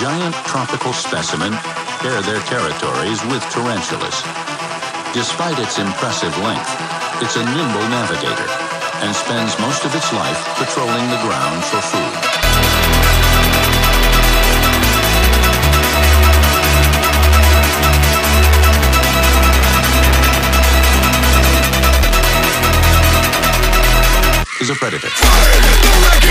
giant tropical specimen share their territories with tarantulas. Despite its impressive length, it's a nimble navigator and spends most of its life patrolling the ground for food. Is a predator.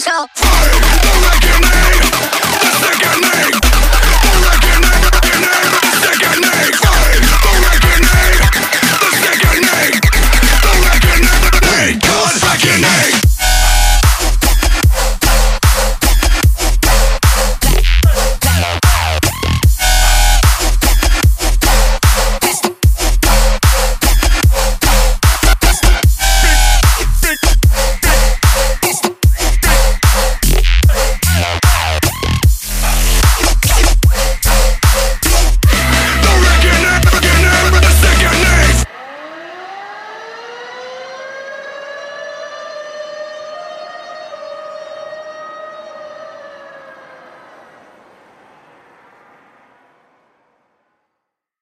show.